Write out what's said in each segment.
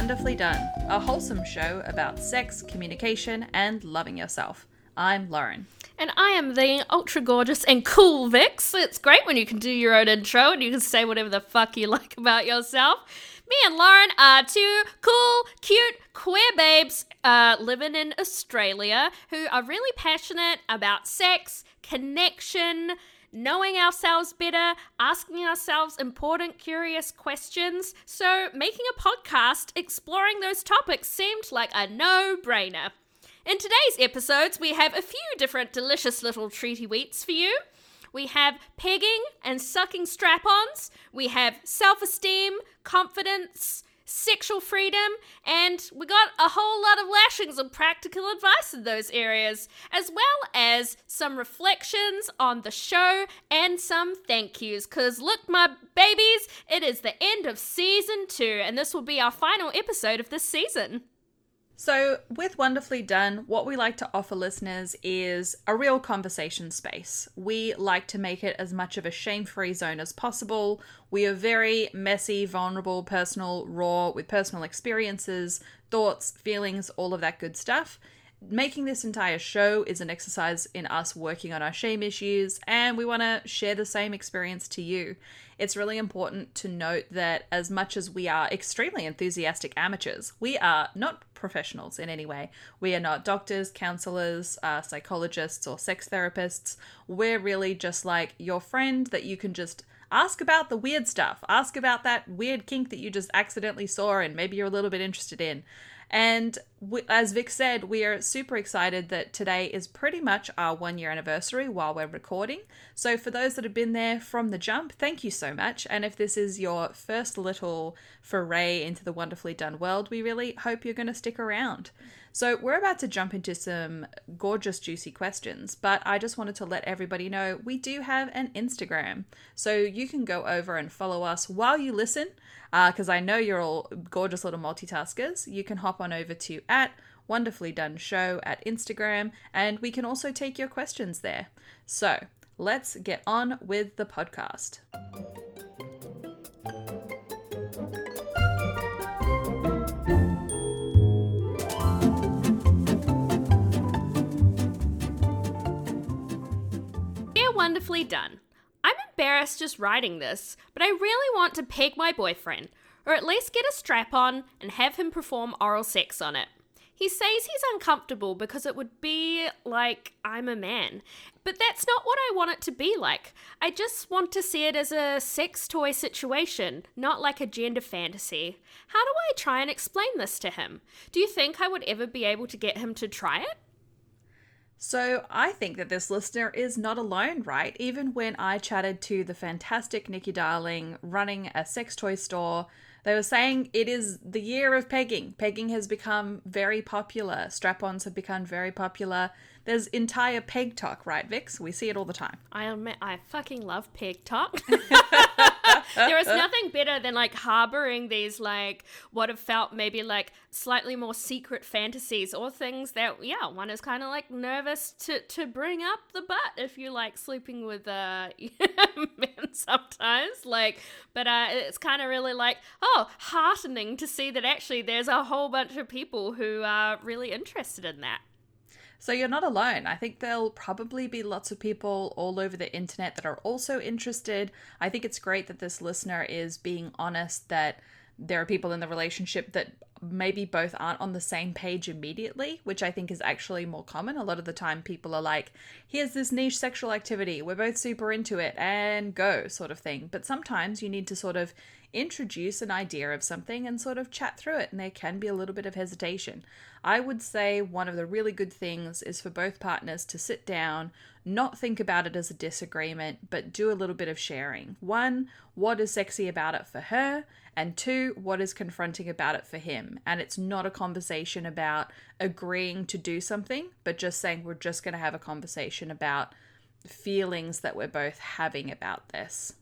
Wonderfully Done, a wholesome show about sex, communication, and loving yourself. I'm Lauren. And I am the ultra gorgeous and cool Vix. It's great when you can do your own intro and you can say whatever the fuck you like about yourself. Me and Lauren are two cool, cute, queer babes uh, living in Australia who are really passionate about sex, connection, knowing ourselves better, asking ourselves important, curious questions. So, making a podcast exploring those topics seemed like a no brainer. In today's episodes, we have a few different delicious little treaty wheats for you. We have pegging and sucking strap ons. We have self esteem, confidence, sexual freedom, and we got a whole lot of lashings of practical advice in those areas, as well as some reflections on the show and some thank yous. Because look, my babies, it is the end of season two, and this will be our final episode of this season. So, with Wonderfully Done, what we like to offer listeners is a real conversation space. We like to make it as much of a shame free zone as possible. We are very messy, vulnerable, personal, raw, with personal experiences, thoughts, feelings, all of that good stuff. Making this entire show is an exercise in us working on our shame issues, and we want to share the same experience to you it's really important to note that as much as we are extremely enthusiastic amateurs, we are not professionals in any way. We are not doctors, counselors, uh, psychologists, or sex therapists. We're really just like your friend that you can just ask about the weird stuff. Ask about that weird kink that you just accidentally saw and maybe you're a little bit interested in. And we, as Vic said, we are super excited that today is pretty much our one year anniversary while we're recording. So, for those that have been there from the jump, thank you so much. And if this is your first little foray into the wonderfully done world, we really hope you're going to stick around. So, we're about to jump into some gorgeous, juicy questions, but I just wanted to let everybody know we do have an Instagram. So, you can go over and follow us while you listen, because uh, I know you're all gorgeous little multitaskers. You can hop on over to at Wonderfully Done Show at Instagram, and we can also take your questions there. So, let's get on with the podcast. Wonderfully done. I'm embarrassed just writing this, but I really want to peg my boyfriend, or at least get a strap on and have him perform oral sex on it. He says he's uncomfortable because it would be like I'm a man. But that's not what I want it to be like. I just want to see it as a sex toy situation, not like a gender fantasy. How do I try and explain this to him? Do you think I would ever be able to get him to try it? So I think that this listener is not alone, right? Even when I chatted to the fantastic Nikki Darling running a sex toy store, they were saying it is the year of pegging. Pegging has become very popular. Strap ons have become very popular. There's entire peg talk, right, Vix? We see it all the time. I admit, I fucking love peg talk. there is nothing better than like harboring these like what have felt maybe like slightly more secret fantasies or things that yeah one is kind of like nervous to to bring up the butt if you like sleeping with uh men sometimes like but uh it's kind of really like oh heartening to see that actually there's a whole bunch of people who are really interested in that so you're not alone. I think there'll probably be lots of people all over the internet that are also interested. I think it's great that this listener is being honest that there are people in the relationship that maybe both aren't on the same page immediately, which I think is actually more common. A lot of the time, people are like, here's this niche sexual activity, we're both super into it, and go, sort of thing. But sometimes you need to sort of introduce an idea of something and sort of chat through it, and there can be a little bit of hesitation. I would say one of the really good things is for both partners to sit down, not think about it as a disagreement, but do a little bit of sharing. One, what is sexy about it for her? And two, what is confronting about it for him? And it's not a conversation about agreeing to do something, but just saying we're just going to have a conversation about feelings that we're both having about this.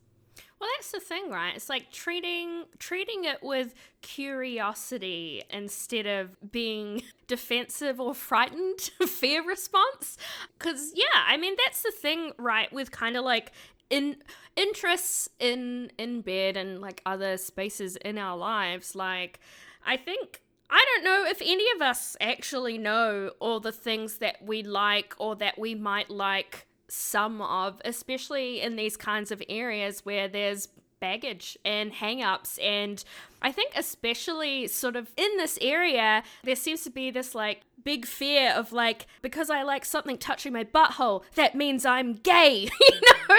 Well, that's the thing, right? It's like treating treating it with curiosity instead of being defensive or frightened fear response. Cuz yeah, I mean that's the thing, right, with kind of like in interests in in bed and like other spaces in our lives like i think I don't know if any of us actually know all the things that we like or that we might like some of, especially in these kinds of areas where there's baggage and hang-ups. And I think especially sort of in this area there seems to be this like big fear of like because I like something touching my butthole that means I'm gay you know?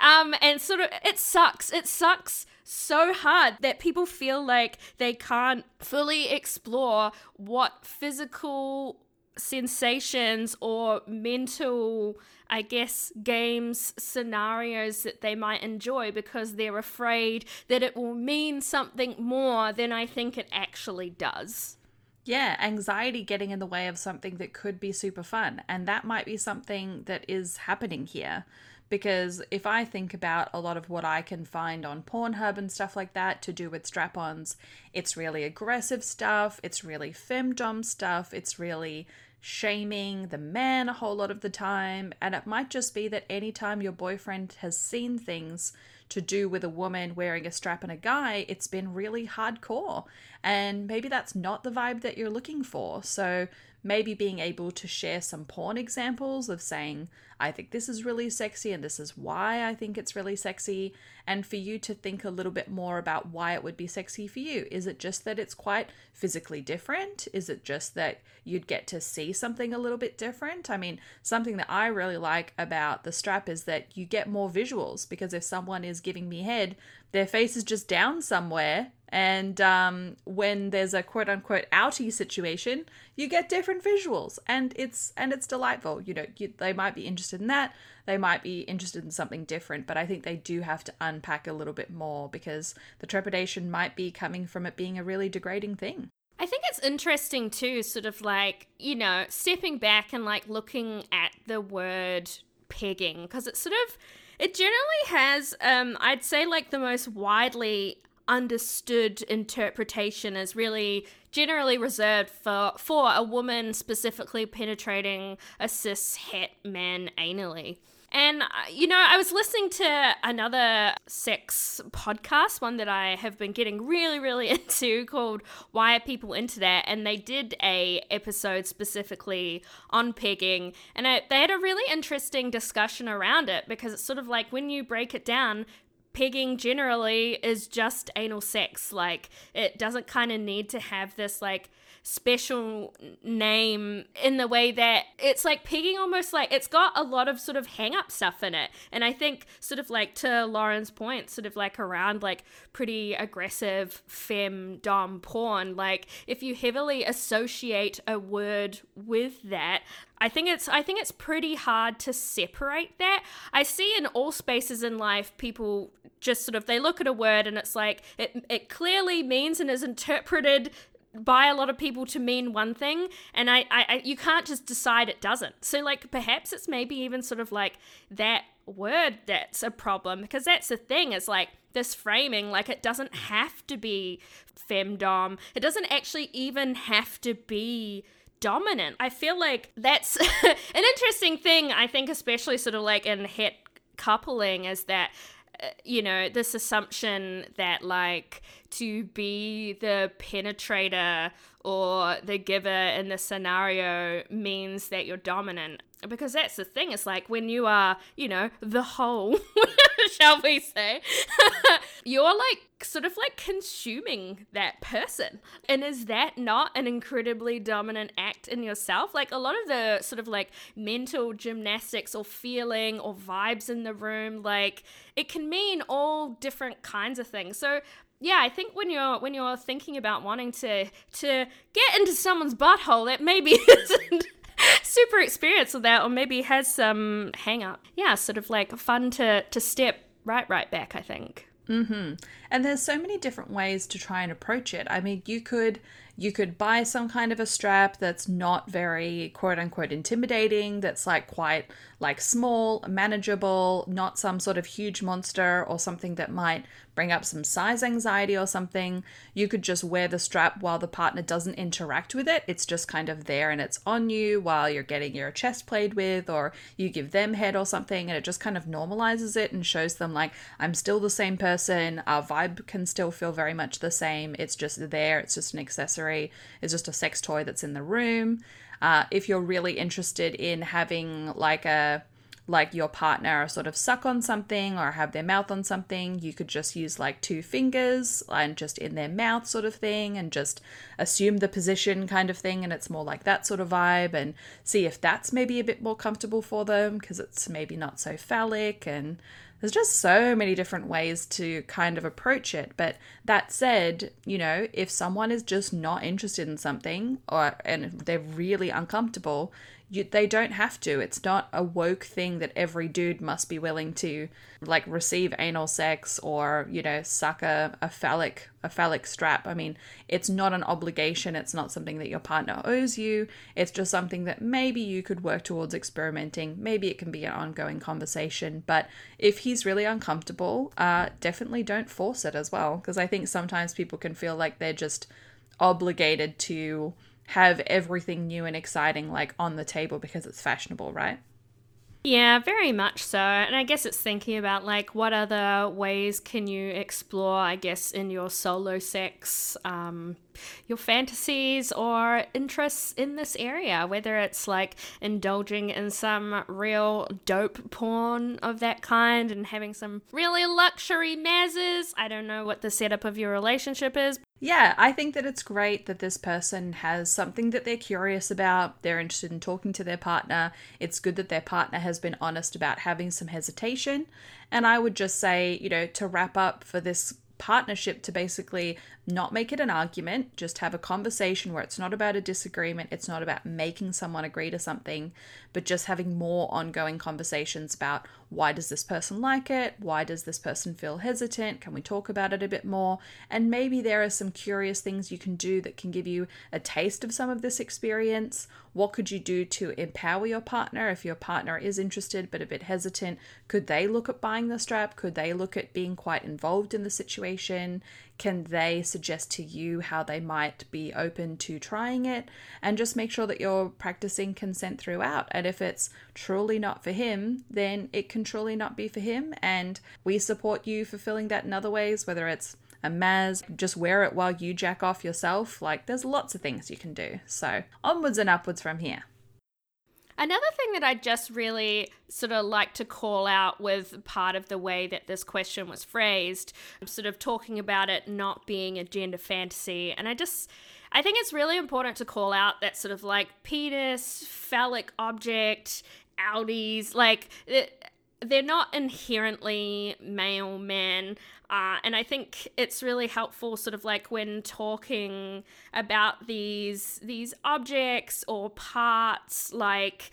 Um and sort of it sucks. It sucks so hard that people feel like they can't fully explore what physical sensations or mental, I guess, games scenarios that they might enjoy because they're afraid that it will mean something more than I think it actually does. Yeah, anxiety getting in the way of something that could be super fun. And that might be something that is happening here because if I think about a lot of what I can find on Pornhub and stuff like that to do with strap ons, it's really aggressive stuff, it's really femdom stuff, it's really shaming the man a whole lot of the time, and it might just be that anytime your boyfriend has seen things to do with a woman wearing a strap and a guy, it's been really hardcore. And maybe that's not the vibe that you're looking for. So maybe being able to share some porn examples of saying, I think this is really sexy and this is why I think it's really sexy, and for you to think a little bit more about why it would be sexy for you. Is it just that it's quite physically different? Is it just that you'd get to see something a little bit different? I mean, something that I really like about the strap is that you get more visuals because if someone is giving me head, their face is just down somewhere and um, when there's a quote unquote outie situation, you get different visuals, and it's and it's delightful. You know, you, they might be interested in that, they might be interested in something different, but I think they do have to unpack a little bit more because the trepidation might be coming from it being a really degrading thing. I think it's interesting too, sort of like, you know, stepping back and like looking at the word pegging, because it's sort of, it generally has, um, I'd say, like the most widely understood interpretation is really generally reserved for for a woman specifically penetrating a cis het man anally. And, uh, you know, I was listening to another sex podcast, one that I have been getting really, really into called Why Are People Into That? And they did a episode specifically on pegging. And it, they had a really interesting discussion around it because it's sort of like when you break it down, pegging generally is just anal sex. Like, it doesn't kind of need to have this, like, special name in the way that it's like pegging almost like it's got a lot of sort of hang up stuff in it. And I think, sort of like to Lauren's point, sort of like around like pretty aggressive fem dom porn, like if you heavily associate a word with that, I think it's I think it's pretty hard to separate that. I see in all spaces in life people just sort of they look at a word and it's like it it clearly means and is interpreted by a lot of people to mean one thing. And I, I, I you can't just decide it doesn't. So like perhaps it's maybe even sort of like that word that's a problem because that's the thing is like this framing like it doesn't have to be femdom. It doesn't actually even have to be dominant. I feel like that's an interesting thing i think especially sort of like in het coupling is that uh, you know, this assumption that like to be the penetrator or the giver in the scenario means that you're dominant. Because that's the thing, it's like when you are, you know, the whole, shall we say, you're like sort of like consuming that person. And is that not an incredibly dominant act in yourself? Like a lot of the sort of like mental gymnastics or feeling or vibes in the room, like it can mean all different kinds of things. So yeah, I think when you're when you're thinking about wanting to to get into someone's butthole that maybe isn't super experienced with that or maybe has some hang up. Yeah, sort of like fun to to step right right back, I think. Mm-hmm. And there's so many different ways to try and approach it. I mean, you could you could buy some kind of a strap that's not very quote unquote intimidating, that's like quite like small, manageable, not some sort of huge monster or something that might bring up some size anxiety or something. You could just wear the strap while the partner doesn't interact with it. It's just kind of there and it's on you while you're getting your chest played with, or you give them head or something, and it just kind of normalizes it and shows them, like, I'm still the same person. Our vibe can still feel very much the same. It's just there, it's just an accessory it's just a sex toy that's in the room. Uh, if you're really interested in having like a like your partner sort of suck on something or have their mouth on something, you could just use like two fingers and just in their mouth sort of thing and just assume the position kind of thing. And it's more like that sort of vibe and see if that's maybe a bit more comfortable for them because it's maybe not so phallic and there's just so many different ways to kind of approach it. But that said, you know, if someone is just not interested in something or and they're really uncomfortable, you, they don't have to. It's not a woke thing that every dude must be willing to like receive anal sex or you know suck a, a phallic a phallic strap. I mean, it's not an obligation. It's not something that your partner owes you. It's just something that maybe you could work towards experimenting. Maybe it can be an ongoing conversation. But if he's really uncomfortable, uh, definitely don't force it as well. Because I think sometimes people can feel like they're just obligated to have everything new and exciting like on the table because it's fashionable, right? Yeah, very much so. And I guess it's thinking about like what other ways can you explore, I guess, in your solo sex, um, your fantasies or interests in this area, whether it's like indulging in some real dope porn of that kind and having some really luxury mazes. I don't know what the setup of your relationship is, yeah, I think that it's great that this person has something that they're curious about. They're interested in talking to their partner. It's good that their partner has been honest about having some hesitation. And I would just say, you know, to wrap up for this partnership to basically not make it an argument, just have a conversation where it's not about a disagreement, it's not about making someone agree to something, but just having more ongoing conversations about why does this person like it? Why does this person feel hesitant? Can we talk about it a bit more? And maybe there are some curious things you can do that can give you a taste of some of this experience. What could you do to empower your partner if your partner is interested but a bit hesitant? Could they look at buying the strap? Could they look at being quite involved in the situation? Can they suggest to you how they might be open to trying it? And just make sure that you're practicing consent throughout. And if it's truly not for him then it can truly not be for him. And we support you fulfilling that in other ways whether it's a maz just wear it while you jack off yourself. Like there's lots of things you can do. So onwards and upwards from here Another thing that I just really sort of like to call out with part of the way that this question was phrased, sort of talking about it not being a gender fantasy. And I just, I think it's really important to call out that sort of like penis, phallic object, Audis, like eh, they're not inherently male men. Uh, and I think it's really helpful, sort of like when talking about these these objects or parts, like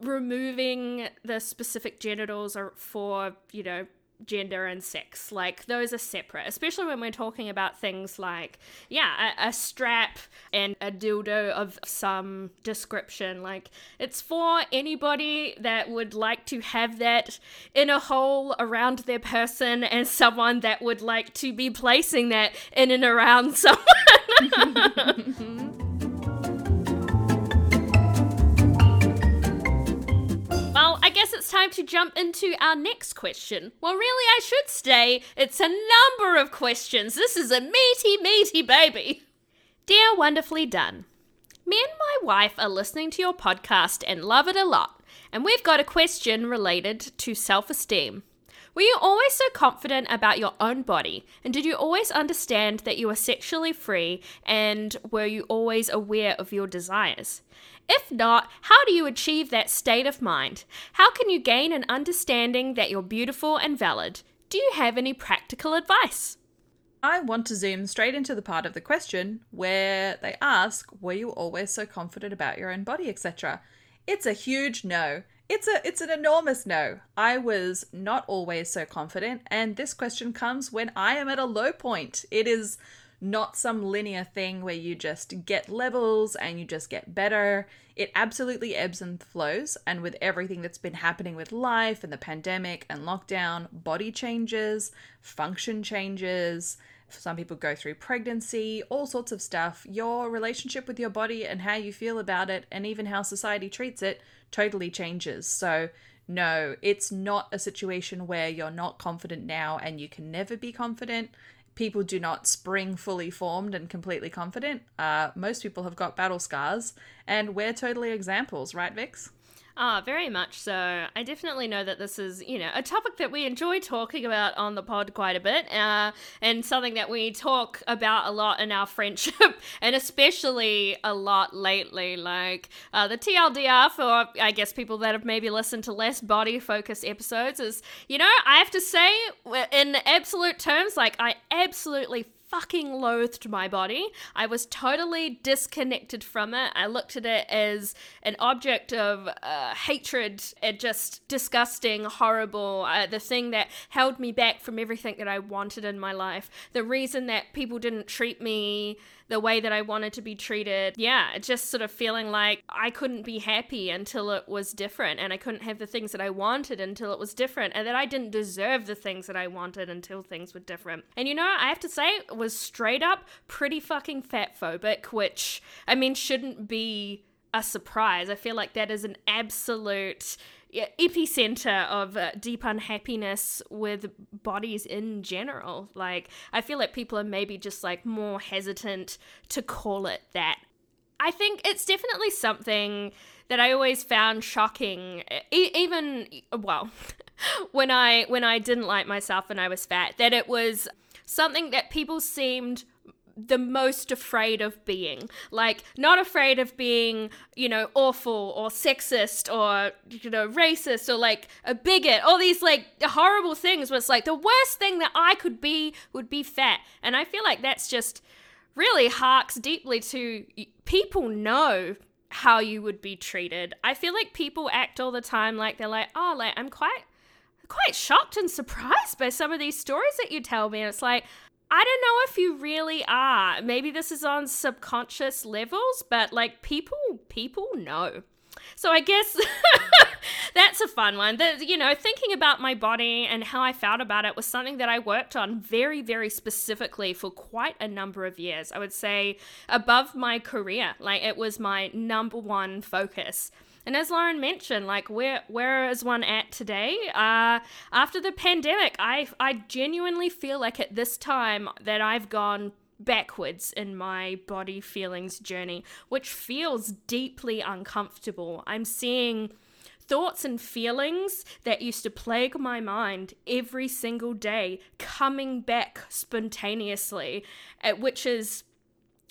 removing the specific genitals or for you know gender and sex. Like those are separate, especially when we're talking about things like, yeah, a, a, strap and a dildo of some description. Like it's for anybody that would like to have that in a hole around their person and someone that would like to be placing that in and around someone. guess it's time to jump into our next question. Well, really, I should say it's a number of questions. This is a meaty, meaty baby. Dear Wonderfully Done, me and my wife are listening to your podcast and love it a lot, and we've got a question related to self esteem. Were you always so confident about your own body? And did you always understand that you were sexually free? And were you always aware of your desires? If not, how do you achieve that state of mind? How can you gain an understanding that you're beautiful and valid? Do you have any practical advice? I want to zoom straight into the part of the question where they ask, Were you always so confident about your own body, etc.? It's a huge no. It's a it's an enormous no. I was not always so confident and this question comes when I am at a low point. It is not some linear thing where you just get levels and you just get better. It absolutely ebbs and flows. And with everything that's been happening with life and the pandemic and lockdown, body changes, function changes. Some people go through pregnancy, all sorts of stuff. Your relationship with your body and how you feel about it, and even how society treats it, totally changes. So, no, it's not a situation where you're not confident now and you can never be confident people do not spring fully formed and completely confident. Uh, most people have got battle scars, and we're totally examples, right, Vix? Ah, very much so. I definitely know that this is, you know, a topic that we enjoy talking about on the pod quite a bit, uh, and something that we talk about a lot in our friendship, and especially a lot lately. Like uh, the TLDR for, I guess, people that have maybe listened to less body focused episodes is, you know, I have to say, in absolute terms, like I absolutely fucking loathed my body. I was totally disconnected from it. I looked at it as an object of uh, hatred and just disgusting, horrible, uh, the thing that held me back from everything that I wanted in my life. The reason that people didn't treat me the way that I wanted to be treated. Yeah, just sort of feeling like I couldn't be happy until it was different and I couldn't have the things that I wanted until it was different and that I didn't deserve the things that I wanted until things were different. And you know, I have to say, was straight up pretty fucking fat phobic, which I mean shouldn't be a surprise. I feel like that is an absolute epicenter of uh, deep unhappiness with bodies in general. Like, I feel like people are maybe just like more hesitant to call it that. I think it's definitely something that I always found shocking, e- even well, when I when I didn't like myself and I was fat, that it was something that people seemed the most afraid of being. Like, not afraid of being, you know, awful or sexist or, you know, racist or like a bigot. All these like horrible things was like the worst thing that I could be would be fat. And I feel like that's just really harks deeply to people know how you would be treated. I feel like people act all the time like they're like, oh, like I'm quite quite shocked and surprised by some of these stories that you tell me. And it's like, I don't know if you really are. Maybe this is on subconscious levels, but like people people know. So I guess that's a fun one. That you know, thinking about my body and how I felt about it was something that I worked on very very specifically for quite a number of years. I would say above my career. Like it was my number one focus. And as Lauren mentioned, like where where is one at today? Uh, after the pandemic, I I genuinely feel like at this time that I've gone backwards in my body feelings journey, which feels deeply uncomfortable. I'm seeing thoughts and feelings that used to plague my mind every single day coming back spontaneously, which is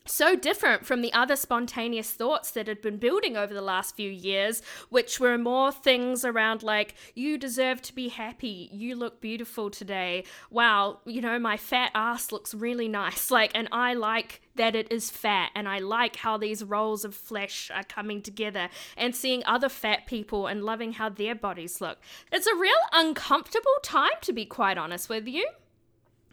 so different from the other spontaneous thoughts that had been building over the last few years, which were more things around like, you deserve to be happy, you look beautiful today, wow, you know, my fat ass looks really nice, like, and I like that it is fat, and I like how these rolls of flesh are coming together, and seeing other fat people and loving how their bodies look. It's a real uncomfortable time, to be quite honest with you.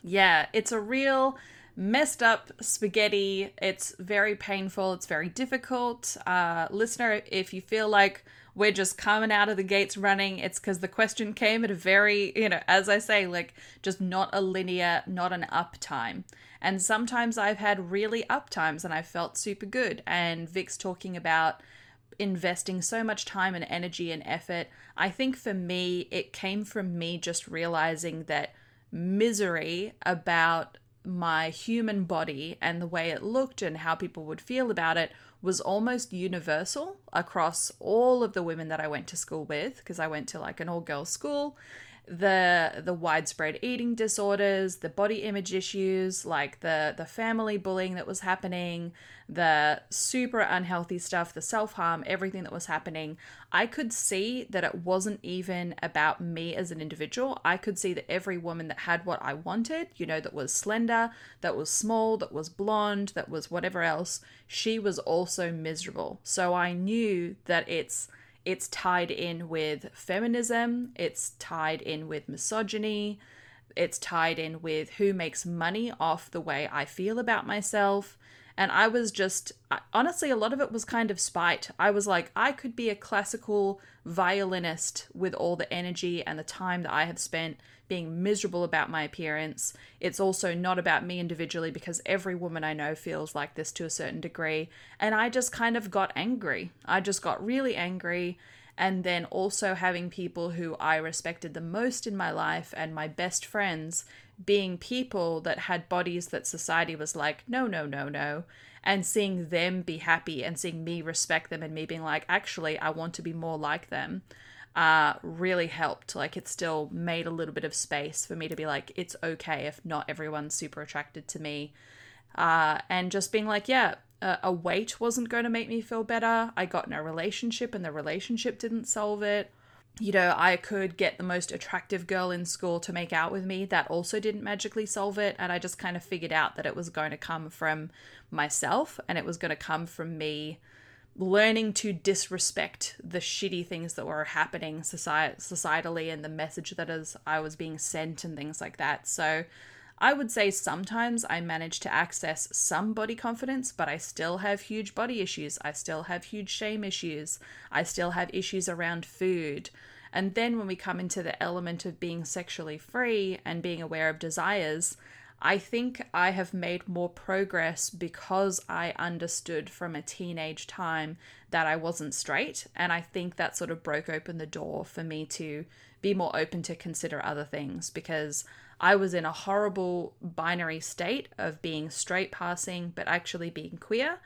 Yeah, it's a real messed up spaghetti. It's very painful. It's very difficult. Uh, listener, if you feel like we're just coming out of the gates running, it's because the question came at a very, you know, as I say, like just not a linear, not an up time. And sometimes I've had really up times and I felt super good. And Vix talking about investing so much time and energy and effort. I think for me, it came from me just realizing that misery about my human body and the way it looked and how people would feel about it was almost universal across all of the women that I went to school with because I went to like an all girls school the the widespread eating disorders, the body image issues, like the the family bullying that was happening, the super unhealthy stuff, the self-harm, everything that was happening, I could see that it wasn't even about me as an individual. I could see that every woman that had what I wanted, you know, that was slender, that was small, that was blonde, that was whatever else, she was also miserable. So I knew that it's it's tied in with feminism, it's tied in with misogyny, it's tied in with who makes money off the way I feel about myself. And I was just, honestly, a lot of it was kind of spite. I was like, I could be a classical violinist with all the energy and the time that I have spent being miserable about my appearance. It's also not about me individually because every woman I know feels like this to a certain degree. And I just kind of got angry. I just got really angry. And then also having people who I respected the most in my life and my best friends being people that had bodies that society was like, no, no, no, no. And seeing them be happy and seeing me respect them and me being like, actually, I want to be more like them uh, really helped. Like it still made a little bit of space for me to be like, it's okay if not everyone's super attracted to me. Uh, and just being like, yeah, a, a weight wasn't going to make me feel better. I got in a relationship and the relationship didn't solve it. You know, I could get the most attractive girl in school to make out with me. That also didn't magically solve it. And I just kind of figured out that it was going to come from myself and it was going to come from me learning to disrespect the shitty things that were happening society- societally and the message that is I was being sent and things like that. So I would say sometimes I manage to access some body confidence, but I still have huge body issues. I still have huge shame issues. I still have issues around food. And then when we come into the element of being sexually free and being aware of desires, I think I have made more progress because I understood from a teenage time that I wasn't straight. And I think that sort of broke open the door for me to be more open to consider other things because I was in a horrible binary state of being straight passing, but actually being queer.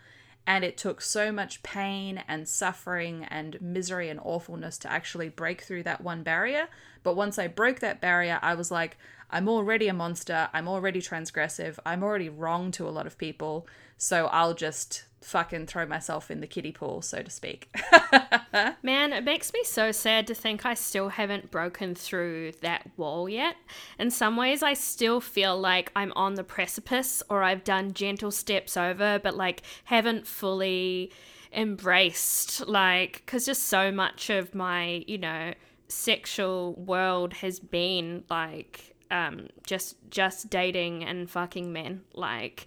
And it took so much pain and suffering and misery and awfulness to actually break through that one barrier. But once I broke that barrier, I was like, I'm already a monster. I'm already transgressive. I'm already wrong to a lot of people. So I'll just fucking throw myself in the kiddie pool, so to speak. Man, it makes me so sad to think I still haven't broken through that wall yet. In some ways, I still feel like I'm on the precipice or I've done gentle steps over, but like haven't fully embraced, like, because just so much of my, you know, sexual world has been like um, just just dating and fucking men like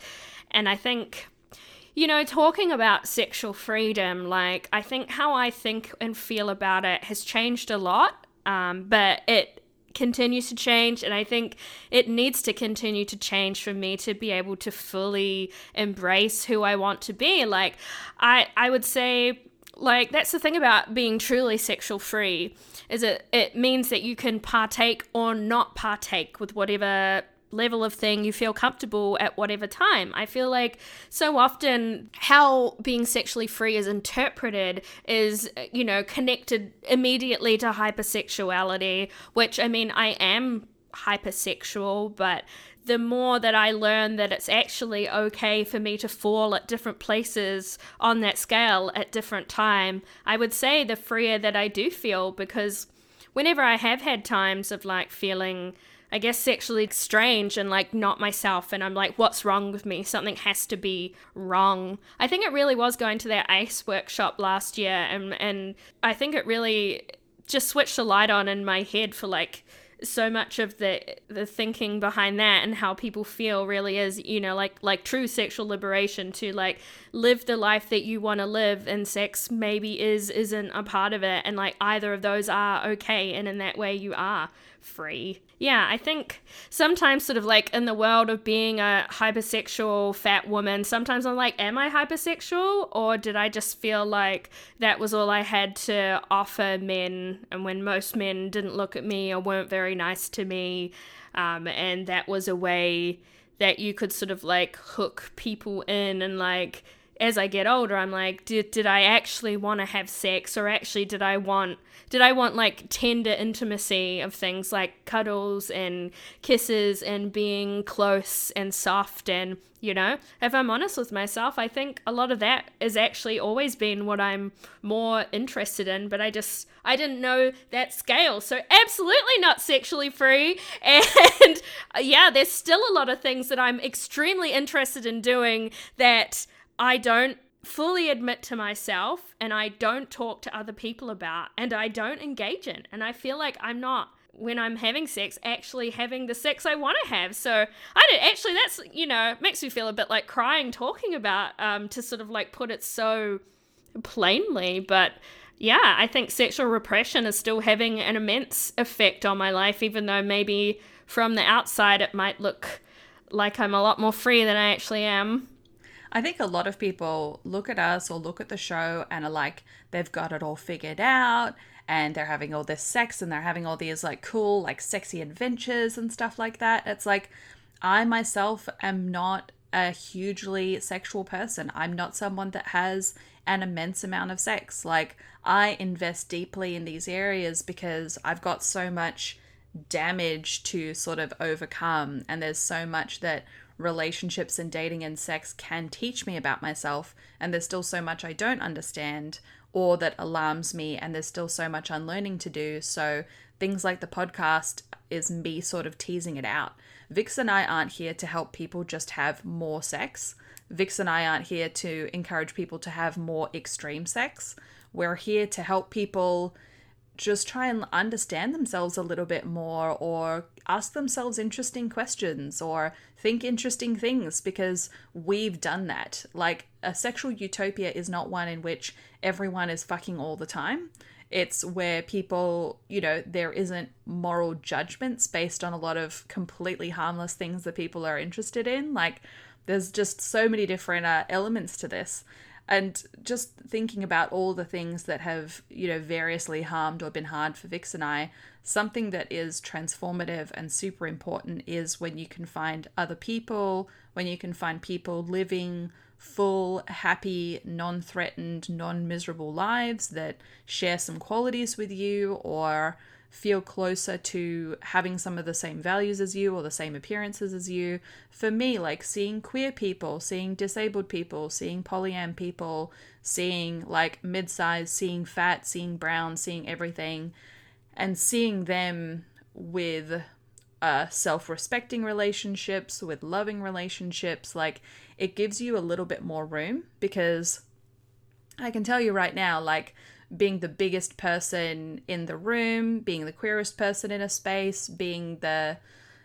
and i think you know talking about sexual freedom like i think how i think and feel about it has changed a lot um, but it continues to change. And i think it needs to continue to change for me to be able to fully embrace who i want to be. Like i i would say like that's the thing about being truly sexual free is it it means that you can partake or not partake with whatever level of thing you feel comfortable at whatever time. I feel like so often how being sexually free is interpreted is, you know, connected immediately to hypersexuality, which I mean, I am hypersexual, but the more that I learn that it's actually okay for me to fall at different places on that scale at different time, I would say the freer that I do feel because whenever I have had times of like feeling I guess sexually strange and like not myself and I'm like what's wrong with me? Something has to be wrong. I think it really was going to that ACE workshop last year and and I think it really just switched the light on in my head for like so much of the the thinking behind that and how people feel really is you know like like true sexual liberation to like live the life that you want to live and sex maybe is isn't a part of it and like either of those are okay and in that way you are free. Yeah, I think sometimes, sort of like in the world of being a hypersexual fat woman, sometimes I'm like, am I hypersexual? Or did I just feel like that was all I had to offer men? And when most men didn't look at me or weren't very nice to me, um, and that was a way that you could sort of like hook people in and like as I get older, I'm like, did, did I actually want to have sex or actually did I want did I want like tender intimacy of things like cuddles and kisses and being close and soft and you know? If i'm honest with myself i think a lot of that has actually always been what i'm more interested in but i just i didn't know that scale. So absolutely not sexually free. And uh, yeah there's still a lot of things that i'm extremely interested in doing that I don't fully admit to myself and I don't talk to other people about and I don't engage in. And I feel like I'm not when I'm having sex actually having the sex I want to have. So I did actually that's you know makes me feel a bit like crying talking about um to sort of like put it so plainly, but yeah, I think sexual repression is still having an immense effect on my life, even though maybe from the outside it might look like I'm a lot more free than I actually am. I think a lot of people look at us or look at the show and are like, they've got it all figured out and they're having all this sex and they're having all these like cool, like sexy adventures and stuff like that. It's like, I myself am not a hugely sexual person. I'm not someone that has an immense amount of sex. Like, I invest deeply in these areas because I've got so much damage to sort of overcome, and there's so much that relationships and dating and sex can teach me about myself, and there's still so much I don't understand or that alarms me, and there's still so much unlearning to do. So, things like the podcast is me sort of teasing it out. Vix and I aren't here to help people just have more sex. Vix and I aren't here to encourage people to have more extreme sex. We're here to help people just try and understand themselves a little bit more or ask themselves interesting questions or think interesting things because we've done that. Like a sexual utopia is not one in which everyone is fucking all the time. It's where people, you know, there isn't moral judgments based on a lot of completely harmless things that people are interested in. Like, there's just so many different uh, elements to this and just thinking about all the things that have you know variously harmed or been hard for vix and i something that is transformative and super important is when you can find other people when you can find people living full happy non-threatened non-miserable lives that share some qualities with you or feel closer to having some of the same values as you or the same appearances as you. For me, like seeing queer people, seeing disabled people, seeing polyam people, seeing like mid size, seeing fat, seeing brown, seeing everything, and seeing them with uh, self respecting relationships, with loving relationships, like it gives you a little bit more room because I can tell you right now, like, being the biggest person in the room, being the queerest person in a space, being the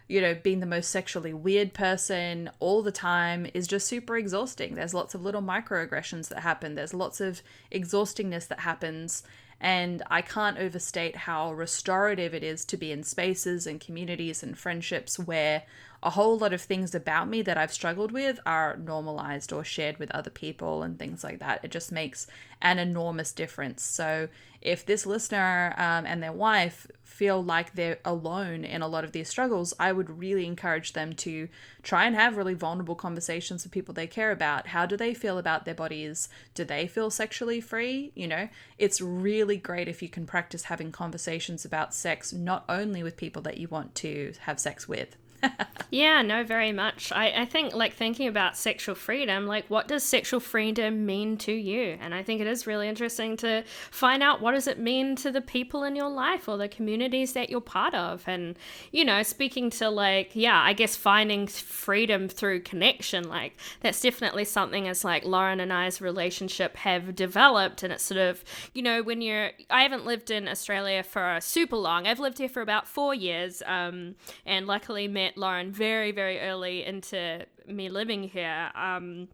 you know, being the most sexually weird person all the time is just super exhausting. There's lots of little microaggressions that happen. There's lots of exhaustingness that happens. And I can't overstate how restorative it is to be in spaces and communities and friendships where a whole lot of things about me that I've struggled with are normalized or shared with other people and things like that. It just makes an enormous difference. So, if this listener um, and their wife feel like they're alone in a lot of these struggles, I would really encourage them to try and have really vulnerable conversations with people they care about. How do they feel about their bodies? Do they feel sexually free? You know, it's really great if you can practice having conversations about sex not only with people that you want to have sex with yeah, no, very much. I, I think, like, thinking about sexual freedom, like, what does sexual freedom mean to you? And I think it is really interesting to find out what does it mean to the people in your life or the communities that you're part of. And, you know, speaking to, like, yeah, I guess finding freedom through connection, like, that's definitely something as, like, Lauren and I's relationship have developed. And it's sort of, you know, when you're, I haven't lived in Australia for super long. I've lived here for about four years um, and luckily met met Lauren very, very early into me living here. Um,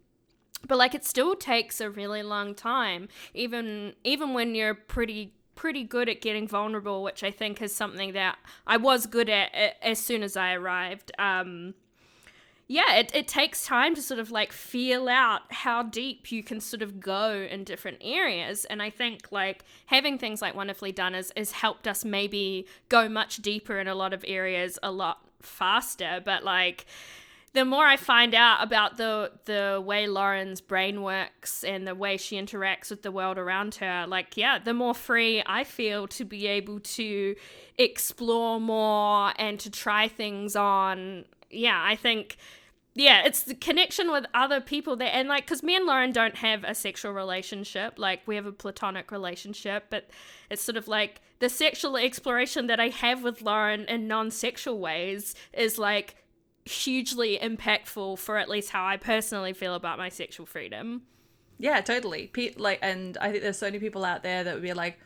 but like it still takes a really long time, even even when you're pretty pretty good at getting vulnerable, which I think is something that I was good at as soon as I arrived. Um, yeah, it, it takes time to sort of like feel out how deep you can sort of go in different areas. And I think like having things like Wonderfully Done has, has helped us maybe go much deeper in a lot of areas a lot faster, but like the more I find out about the the way Lauren's brain works and the way she interacts with the world around her, like yeah, the more free I feel to be able to explore more and to try things on. Yeah, I think yeah, it's the connection with other people there, and like, cause me and Lauren don't have a sexual relationship. Like, we have a platonic relationship, but it's sort of like the sexual exploration that I have with Lauren in non-sexual ways is like hugely impactful for at least how I personally feel about my sexual freedom. Yeah, totally. Pe- like, and I think there's so many people out there that would be like,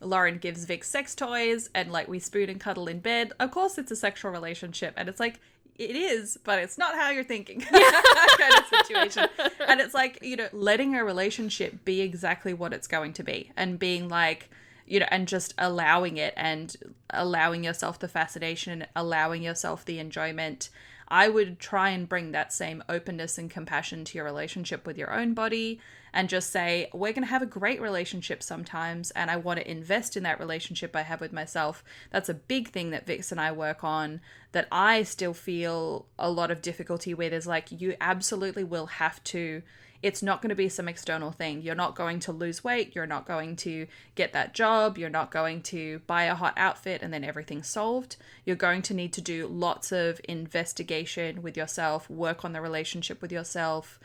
Lauren gives Vic sex toys and like we spoon and cuddle in bed. Of course, it's a sexual relationship, and it's like it is, but it's not how you're thinking that kind of situation. And it's like, you know, letting a relationship be exactly what it's going to be and being like, you know, and just allowing it and allowing yourself the fascination, allowing yourself the enjoyment. I would try and bring that same openness and compassion to your relationship with your own body and just say, we're going to have a great relationship sometimes, and I want to invest in that relationship I have with myself. That's a big thing that Vix and I work on that I still feel a lot of difficulty with is like, you absolutely will have to. It's not going to be some external thing. You're not going to lose weight. You're not going to get that job. You're not going to buy a hot outfit and then everything's solved. You're going to need to do lots of investigation with yourself, work on the relationship with yourself,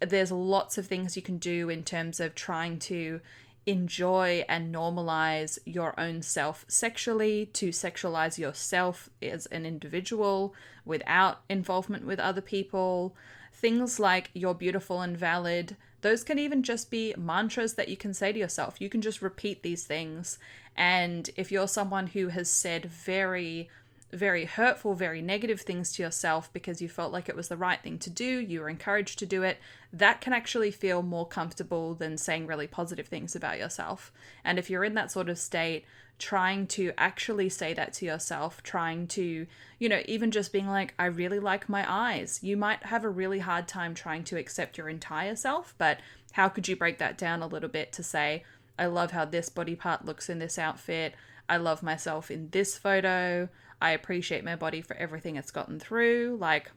there's lots of things you can do in terms of trying to enjoy and normalize your own self sexually, to sexualize yourself as an individual without involvement with other people. Things like you're beautiful and valid, those can even just be mantras that you can say to yourself. You can just repeat these things. And if you're someone who has said very very hurtful, very negative things to yourself because you felt like it was the right thing to do, you were encouraged to do it, that can actually feel more comfortable than saying really positive things about yourself. And if you're in that sort of state, trying to actually say that to yourself, trying to, you know, even just being like, I really like my eyes. You might have a really hard time trying to accept your entire self, but how could you break that down a little bit to say, I love how this body part looks in this outfit. I love myself in this photo. I appreciate my body for everything it's gotten through. Like,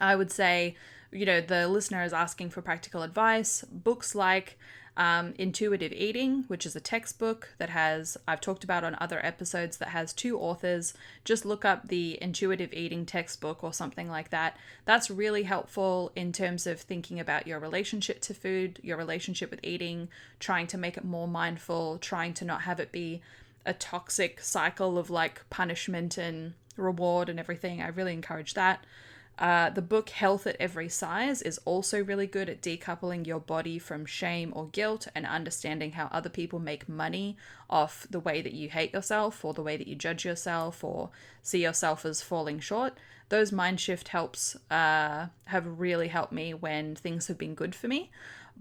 I would say, you know, the listener is asking for practical advice. Books like um, Intuitive Eating, which is a textbook that has, I've talked about on other episodes, that has two authors. Just look up the Intuitive Eating textbook or something like that. That's really helpful in terms of thinking about your relationship to food, your relationship with eating, trying to make it more mindful, trying to not have it be a toxic cycle of like punishment and reward and everything. I really encourage that. Uh, the book Health at Every Size is also really good at decoupling your body from shame or guilt and understanding how other people make money off the way that you hate yourself or the way that you judge yourself or see yourself as falling short. Those mind shift helps uh, have really helped me when things have been good for me.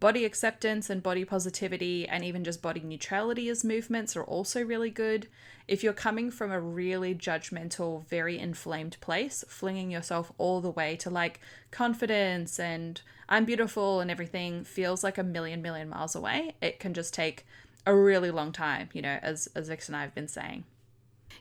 Body acceptance and body positivity, and even just body neutrality as movements, are also really good. If you're coming from a really judgmental, very inflamed place, flinging yourself all the way to like confidence and I'm beautiful and everything feels like a million, million miles away. It can just take a really long time, you know, as, as Vix and I have been saying.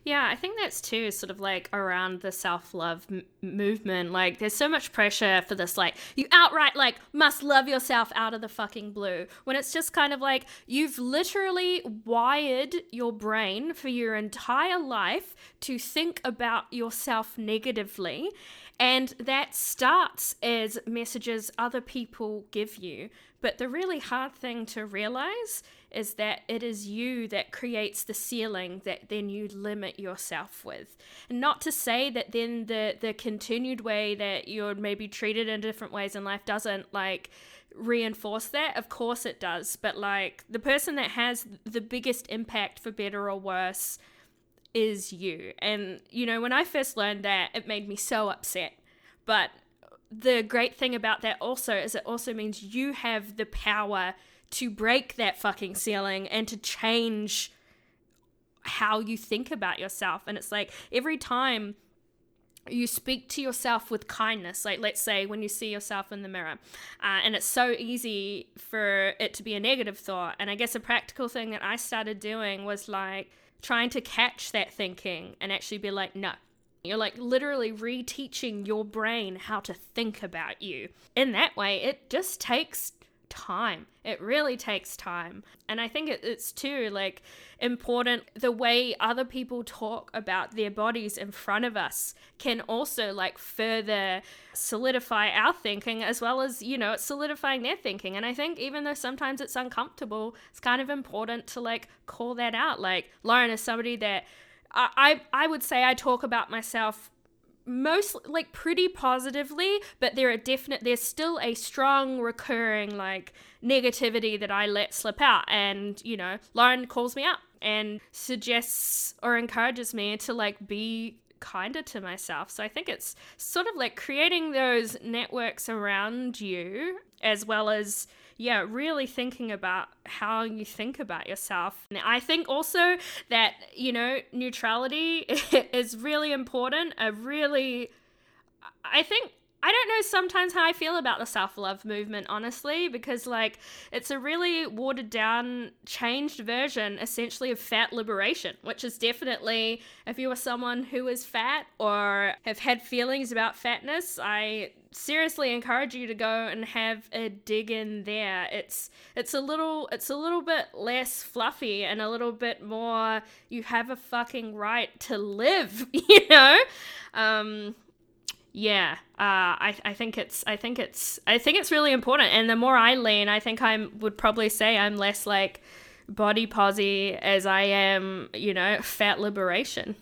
Yeah, I think that's too sort of like around the self love m- movement. Like, there's so much pressure for this, like, you outright, like, must love yourself out of the fucking blue. When it's just kind of like, you've literally wired your brain for your entire life to think about yourself negatively. And that starts as messages other people give you. But the really hard thing to realize is that it is you that creates the ceiling that then you limit yourself with. And not to say that then the the continued way that you're maybe treated in different ways in life doesn't like reinforce that. Of course it does, but like the person that has the biggest impact for better or worse is you. And you know, when I first learned that, it made me so upset. But the great thing about that also is it also means you have the power to break that fucking ceiling and to change how you think about yourself. And it's like every time you speak to yourself with kindness, like let's say when you see yourself in the mirror, uh, and it's so easy for it to be a negative thought. And I guess a practical thing that I started doing was like trying to catch that thinking and actually be like, no, you're like literally reteaching your brain how to think about you. In that way, it just takes time. It really takes time. And I think it, it's too like important the way other people talk about their bodies in front of us can also like further solidify our thinking as well as, you know, solidifying their thinking. And I think even though sometimes it's uncomfortable, it's kind of important to like call that out. Like Lauren is somebody that I I, I would say I talk about myself most like pretty positively but there are definite there's still a strong recurring like negativity that i let slip out. And you know lauren calls me up and suggests or encourages me to like be kinder to myself. So i think it's sort of like creating those networks around you as well as yeah, really thinking about how you think about yourself. And I think also that, you know, neutrality is really important. A really, I think I don't know sometimes how I feel about the self love movement, honestly, because like it's a really watered down, changed version essentially of fat liberation, which is definitely, if you are someone who is fat or have had feelings about fatness, I seriously encourage you to go and have a dig in there. It's it's a little it's a little bit less fluffy and a little bit more you have a fucking right to live, you know? Um yeah uh, I, I think it's i think it's i think it's really important and the more i lean i think i would probably say i'm less like body posy as i am you know fat liberation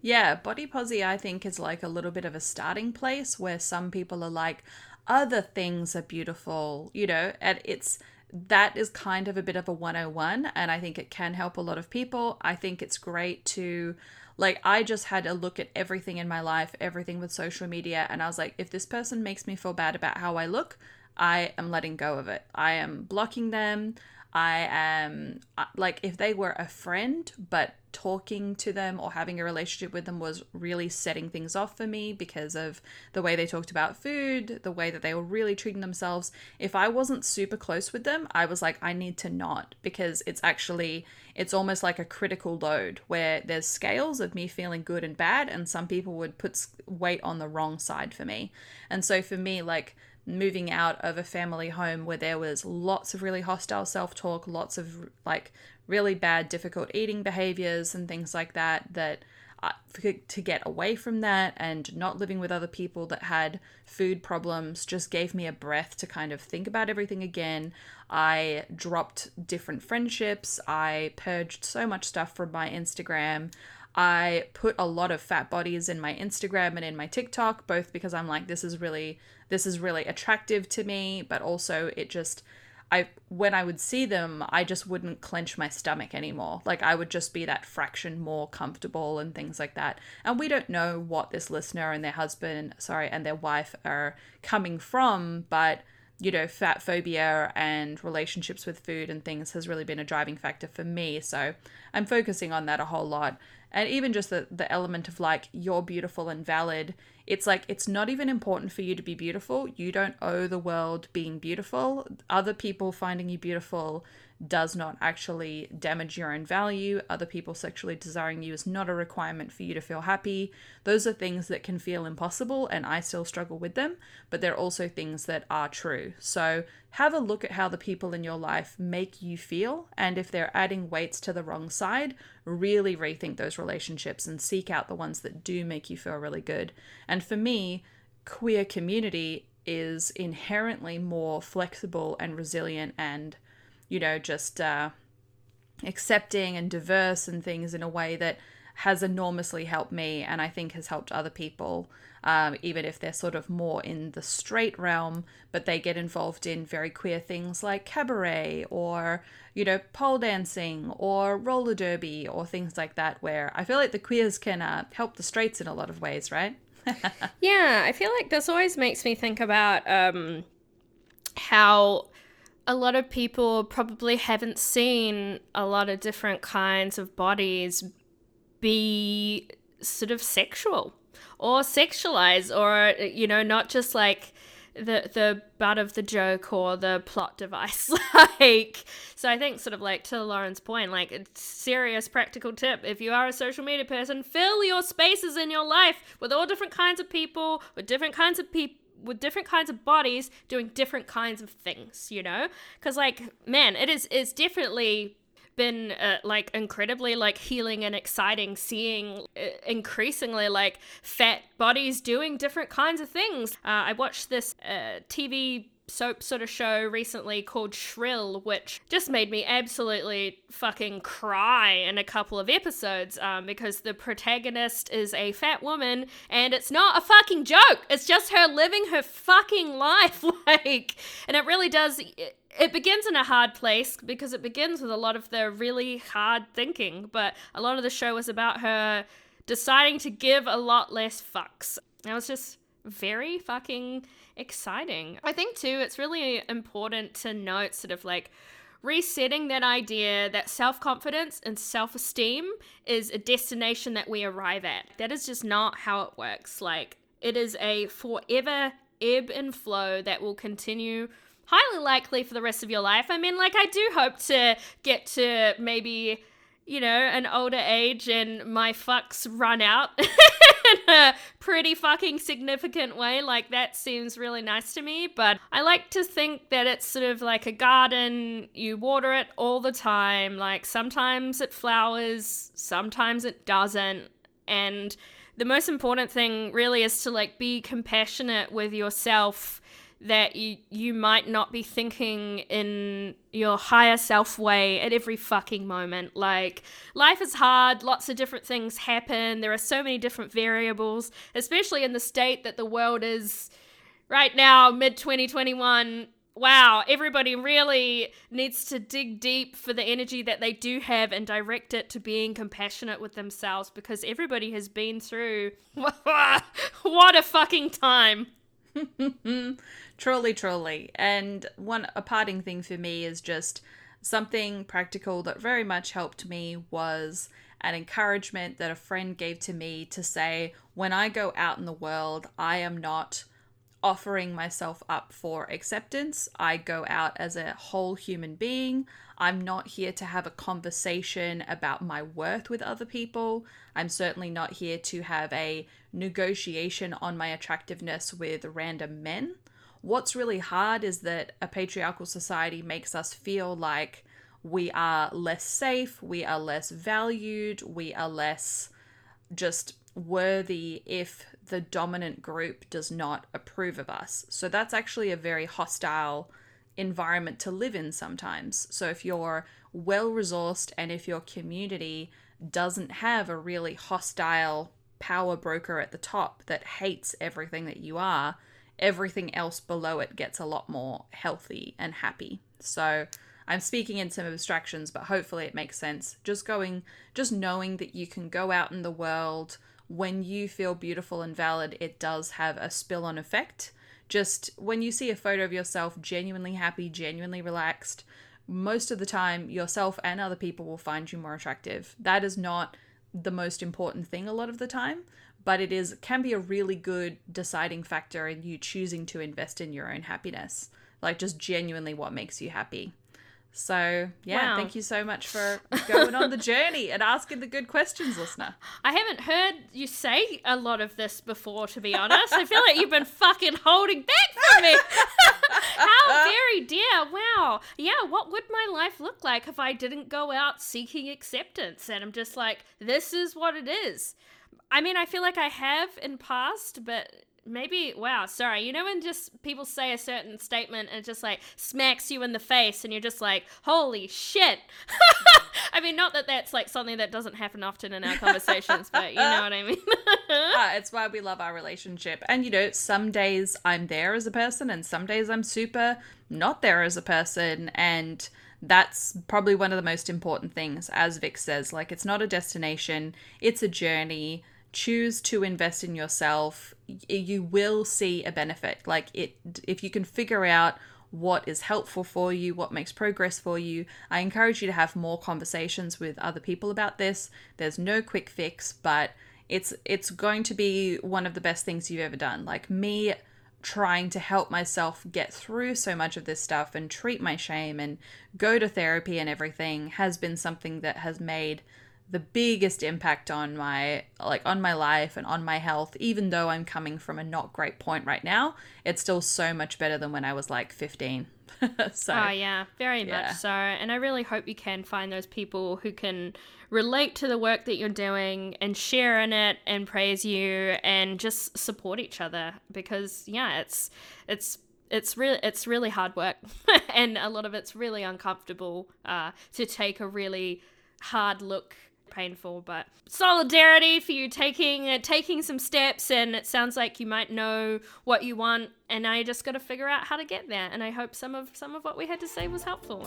yeah body posy i think is like a little bit of a starting place where some people are like other things are beautiful you know and it's that is kind of a bit of a 101 and i think it can help a lot of people i think it's great to like, I just had a look at everything in my life, everything with social media, and I was like, if this person makes me feel bad about how I look, I am letting go of it. I am blocking them. I am uh, like, if they were a friend, but talking to them or having a relationship with them was really setting things off for me because of the way they talked about food, the way that they were really treating themselves. If I wasn't super close with them, I was like, I need to not because it's actually, it's almost like a critical load where there's scales of me feeling good and bad, and some people would put weight on the wrong side for me. And so for me, like, moving out of a family home where there was lots of really hostile self talk, lots of like really bad, difficult eating behaviors and things like that. That uh, to get away from that and not living with other people that had food problems just gave me a breath to kind of think about everything again. I dropped different friendships. I purged so much stuff from my Instagram. I put a lot of fat bodies in my Instagram and in my TikTok, both because I'm like, this is really, this is really attractive to me, but also it just I when I would see them, I just wouldn't clench my stomach anymore. Like I would just be that fraction more comfortable and things like that. And we don't know what this listener and their husband, sorry, and their wife are coming from, but you know, fat phobia and relationships with food and things has really been a driving factor for me. So I'm focusing on that a whole lot. And even just the, the element of like, you're beautiful and valid it's like it's not even important for you to be beautiful. You don't owe the world being beautiful. Other people finding you beautiful does not actually damage your own value. Other people sexually desiring you is not a requirement for you to feel happy. Those are things that can feel impossible, and I still struggle with them, but they're also things that are true. So have a look at how the people in your life make you feel, and if they're adding weights to the wrong side, really rethink those relationships and seek out the ones that do make you feel really good. And for me, queer community is inherently more flexible and resilient and you know, just uh, accepting and diverse and things in a way that has enormously helped me and I think has helped other people, um, even if they're sort of more in the straight realm, but they get involved in very queer things like cabaret or, you know, pole dancing or roller derby or things like that, where I feel like the queers can uh, help the straights in a lot of ways, right? yeah, I feel like this always makes me think about um, how a lot of people probably haven't seen a lot of different kinds of bodies be sort of sexual or sexualized or you know not just like the the butt of the joke or the plot device. Like so i think sort of like to lauren's point like a serious practical tip. If you are a social media person fill your spaces in your life with all different kinds of people with different kinds of people with different kinds of bodies doing different kinds of things, you know? Cuz like man, it is it's definitely been uh, like incredibly like healing and exciting seeing uh, increasingly like fat bodies doing different kinds of things. Uh, I watched this uh, TV soap sort of show recently called Shrill, which just made me absolutely fucking cry in a couple of episodes um, because the protagonist is a fat woman and it's not a fucking joke. It's just her living her fucking life. like, and it really does. It, it begins in a hard place because it begins with a lot of the really hard thinking, but a lot of the show was about her deciding to give a lot less fucks. And it was just very fucking exciting. I think too, it's really important to note sort of like resetting that idea that self confidence and self esteem is a destination that we arrive at. That is just not how it works. Like, it is a forever ebb and flow that will continue highly likely for the rest of your life. I mean, like, I do hope to get to maybe, you know, an older age and my fucks run out in a pretty fucking significant way. Like, that seems really nice to me. But I like to think that it's sort of like a garden. You water it all the time. Like, sometimes it flowers, sometimes it doesn't. And the most important thing really is to like be compassionate with yourself that you you might not be thinking in your higher self way at every fucking moment. Like life is hard, lots of different things happen. There are so many different variables, especially in the state that the world is right now, mid 2021. Wow, everybody really needs to dig deep for the energy that they do have and direct it to being compassionate with themselves because everybody has been through what a fucking time. truly, truly. And one a parting thing for me is just something practical that very much helped me was an encouragement that a friend gave to me to say, when I go out in the world, I am not offering myself up for acceptance. I go out as a whole human being. I'm not here to have a conversation about my worth with other people. I'm certainly not here to have a negotiation on my attractiveness with random men. What's really hard is that a patriarchal society makes us feel like we are less safe, we are less valued, we are less just worthy if the dominant group does not approve of us. So that's actually a very hostile environment to live in sometimes. So if you're well resourced and if your community doesn't have a really hostile power broker at the top that hates everything that you are, everything else below it gets a lot more healthy and happy. So I'm speaking in some abstractions, but hopefully it makes sense. Just going, just knowing that you can go out in the world when you feel beautiful and valid, it does have a spill on effect. Just when you see a photo of yourself genuinely happy, genuinely relaxed, most of the time yourself and other people will find you more attractive. That is not the most important thing a lot of the time, but it is can be a really good deciding factor in you choosing to invest in your own happiness. Like just genuinely what makes you happy. So, yeah, wow. thank you so much for going on the journey and asking the good questions, listener. I haven't heard you say a lot of this before, to be honest. I feel like you've been fucking holding back from me. How very dear. Wow. Yeah, what would my life look like if I didn't go out seeking acceptance? And I'm just like, this is what it is. I mean, I feel like I have in past, but maybe wow sorry. You know when just people say a certain statement and it just like smacks you in the face and you're just like holy shit. I mean not that that's like something that doesn't happen often in our conversations but you know what i mean. Uh, it's why we love our relationship. And you know some days i'm there as a person and some days i'm super not there as a person. And that's probably one of the most important things as Vix says like it's not a destination it's a journey choose to invest in yourself, you will see a benefit. Like it if you can figure out what is helpful for you, what makes progress for you. I encourage you to have more conversations with other people about this. There's no quick fix, but it's it's going to be one of the best things you've ever done. Like me trying to help myself get through so much of this stuff and treat my shame and go to therapy and everything has been something that has made the biggest impact on my like on my life and on my health. Even though i'm coming from a not great point right now it's still so much better than when i was like 15 so oh yeah. Very yeah. much so. And i really hope you can find those people who can relate to the work that you're doing and share in it and praise you and just support each other because yeah it's it's it's really it's really hard work and a lot of it's really uncomfortable uh, to take a really hard look painful but solidarity for you taking uh, taking some steps and it sounds like you might know what you want and you just got to figure out how to get there and i hope some of some of what we had to say was helpful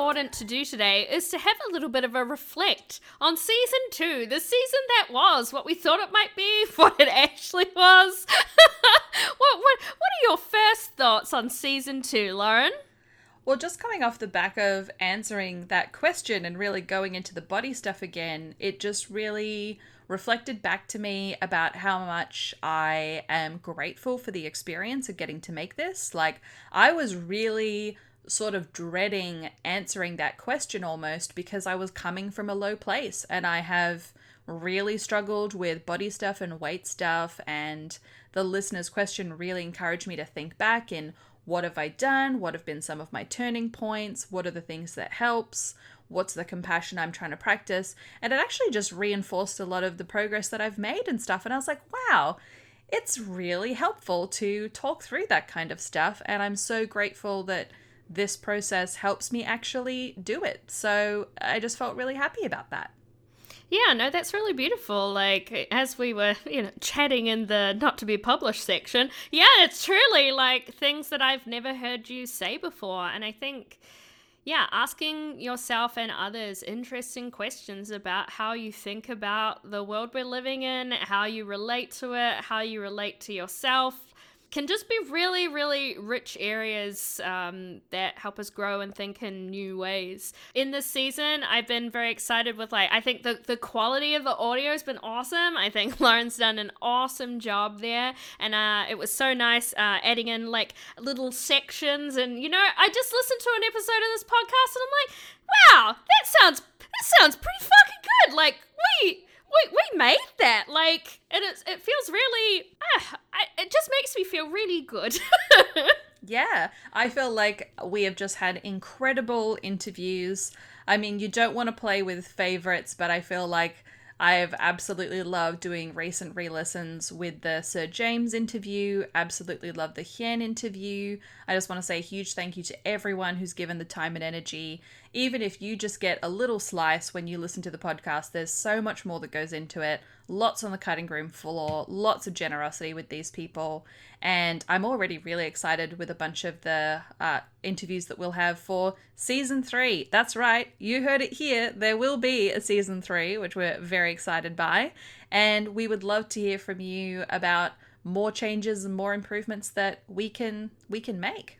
important to do today is to have a little bit of a reflect on season two, the season that was, what we thought it might be, what it actually was. what, what, what are your first thoughts on season two, Lauren? Well, just coming off the back of answering that question and really going into the body stuff again, it just really reflected back to me about how much I am grateful for the experience of getting to make this. Like, I was really sort of dreading answering that question almost because I was coming from a low place and I have really struggled with body stuff and weight stuff and the listener's question really encouraged me to think back in what have I done? What have been some of my turning points? What are the things that helps? What's the compassion I'm trying to practice? And it actually just reinforced a lot of the progress that I've made and stuff and I was like, wow, it's really helpful to talk through that kind of stuff and I'm so grateful that this process helps me actually do it. So I just felt really happy about that. Yeah, no, that's really beautiful. Like as we were, you know, chatting in the not to be published section, yeah, it's truly like things that I've never heard you say before. And I think, yeah, asking yourself and others interesting questions about how you think about the world we're living in, how you relate to it, how you relate to yourself, can just be really, really rich areas um, that help us grow and think in new ways. In this season, I've been very excited with like I think the the quality of the audio has been awesome. I think Lauren's done an awesome job there, and uh, it was so nice uh, adding in like little sections. And you know, I just listened to an episode of this podcast, and I'm like, wow, that sounds that sounds pretty fucking good. Like we we, we made that like and it's it feels really ah, I, it just makes me feel really good yeah i feel like we have just had incredible interviews i mean you don't want to play with favorites but i feel like I've absolutely loved doing recent re listens with the Sir James interview, absolutely love the Hien interview. I just want to say a huge thank you to everyone who's given the time and energy. Even if you just get a little slice when you listen to the podcast, there's so much more that goes into it. Lots on the cutting room floor, lots of generosity with these people. And I'm already really excited with a bunch of the uh, interviews that we'll have for season three. That's right, you heard it here. There will be a season three, which we're very excited by. And we would love to hear from you about more changes and more improvements that we can we can make.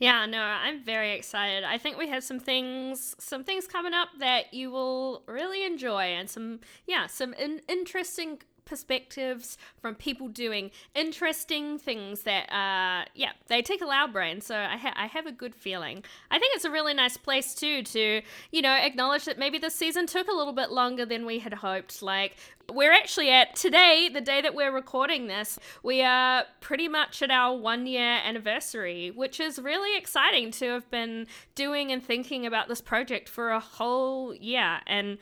Yeah, no, I'm very excited. I think we have some things some things coming up that you will really enjoy and some yeah, some in- interesting perspectives from people doing interesting things that uh yeah they tickle our brain. So I, ha- I have a good feeling. I think it's a really nice place too to you know acknowledge that maybe this season took a little bit longer than we had hoped. Like we're actually at today, the day that we're recording this, we are pretty much at our one year anniversary, which is really exciting to have been doing and thinking about this project for a whole year. And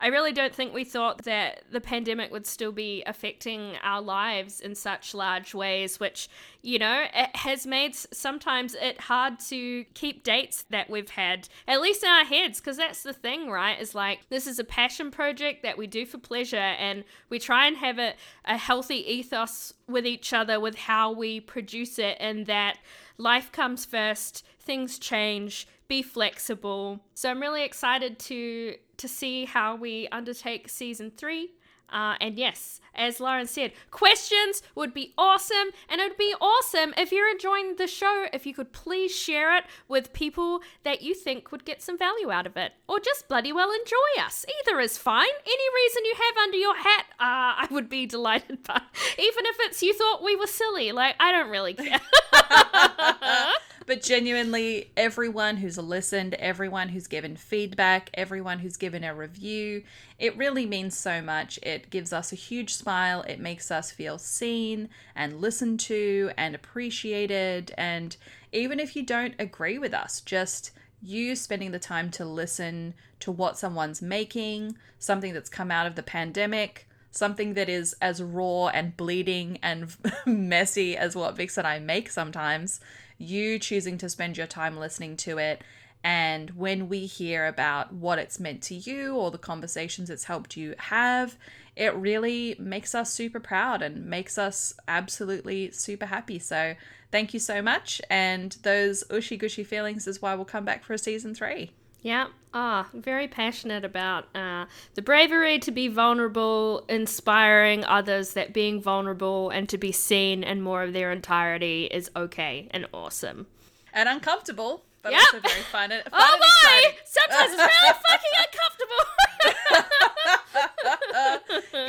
I really don't think we thought that the pandemic would still be affecting our lives in such large ways, which, you know, it has made sometimes it hard to keep dates that we've had, at least in our heads, because that's the thing, right? Is like, this is a passion project that we do for pleasure, and we try and have a, a healthy ethos with each other with how we produce it, and that life comes first, things change, be flexible. So I'm really excited to to see how we undertake season three. Uh, and yes, as Lauren said, questions would be awesome. And it would be awesome if you're enjoying the show, if you could please share it with people that you think would get some value out of it. Or just bloody well enjoy us. Either is fine. Any reason you have under your hat, uh, I would be delighted by. Even if it's you thought we were silly. Like, I don't really care. but genuinely, everyone who's listened, everyone who's given feedback, everyone who's given a review, it really means so much. It gives us a huge smile. It makes us feel seen and listened to and appreciated. And even if you don't agree with us, just you spending the time to listen to what someone's making, something that's come out of the pandemic, something that is as raw and bleeding and messy as what Vix and I make sometimes, you choosing to spend your time listening to it. And when we hear about what it's meant to you or the conversations it's helped you have, it really makes us super proud and makes us absolutely super happy. So thank you so much. And those ushy gushy feelings is why we'll come back for a season three. Yeah. Ah, very passionate about uh, the bravery to be vulnerable, inspiring others that being vulnerable and to be seen in more of their entirety is okay and awesome. And uncomfortable, but Yep. also very fun oh, and, fun Oh and my! Sometimes it's really fucking uncomfortable.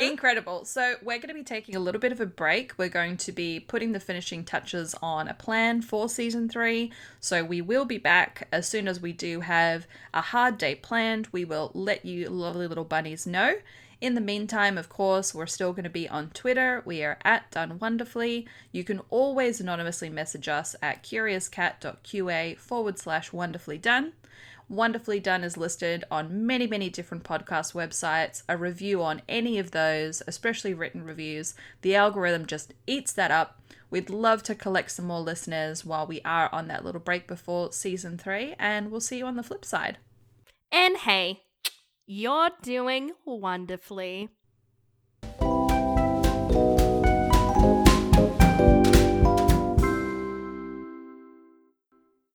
Incredible. So, we're going to be taking a little bit of a break. We're going to be putting the finishing touches on a plan for season three. So, we will be back as soon as we do have a hard day planned. We will let you lovely little bunnies know. In the meantime, of course, we're still going to be on Twitter. We are at Done Wonderfully. You can always anonymously message us at curiouscat.qa forward slash wonderfully done. Wonderfully Done is listed on many, many different podcast websites. A review on any of those, especially written reviews, the algorithm just eats that up. We'd love to collect some more listeners while we are on that little break before season three, and we'll see you on the flip side. and hey, you're doing wonderfully.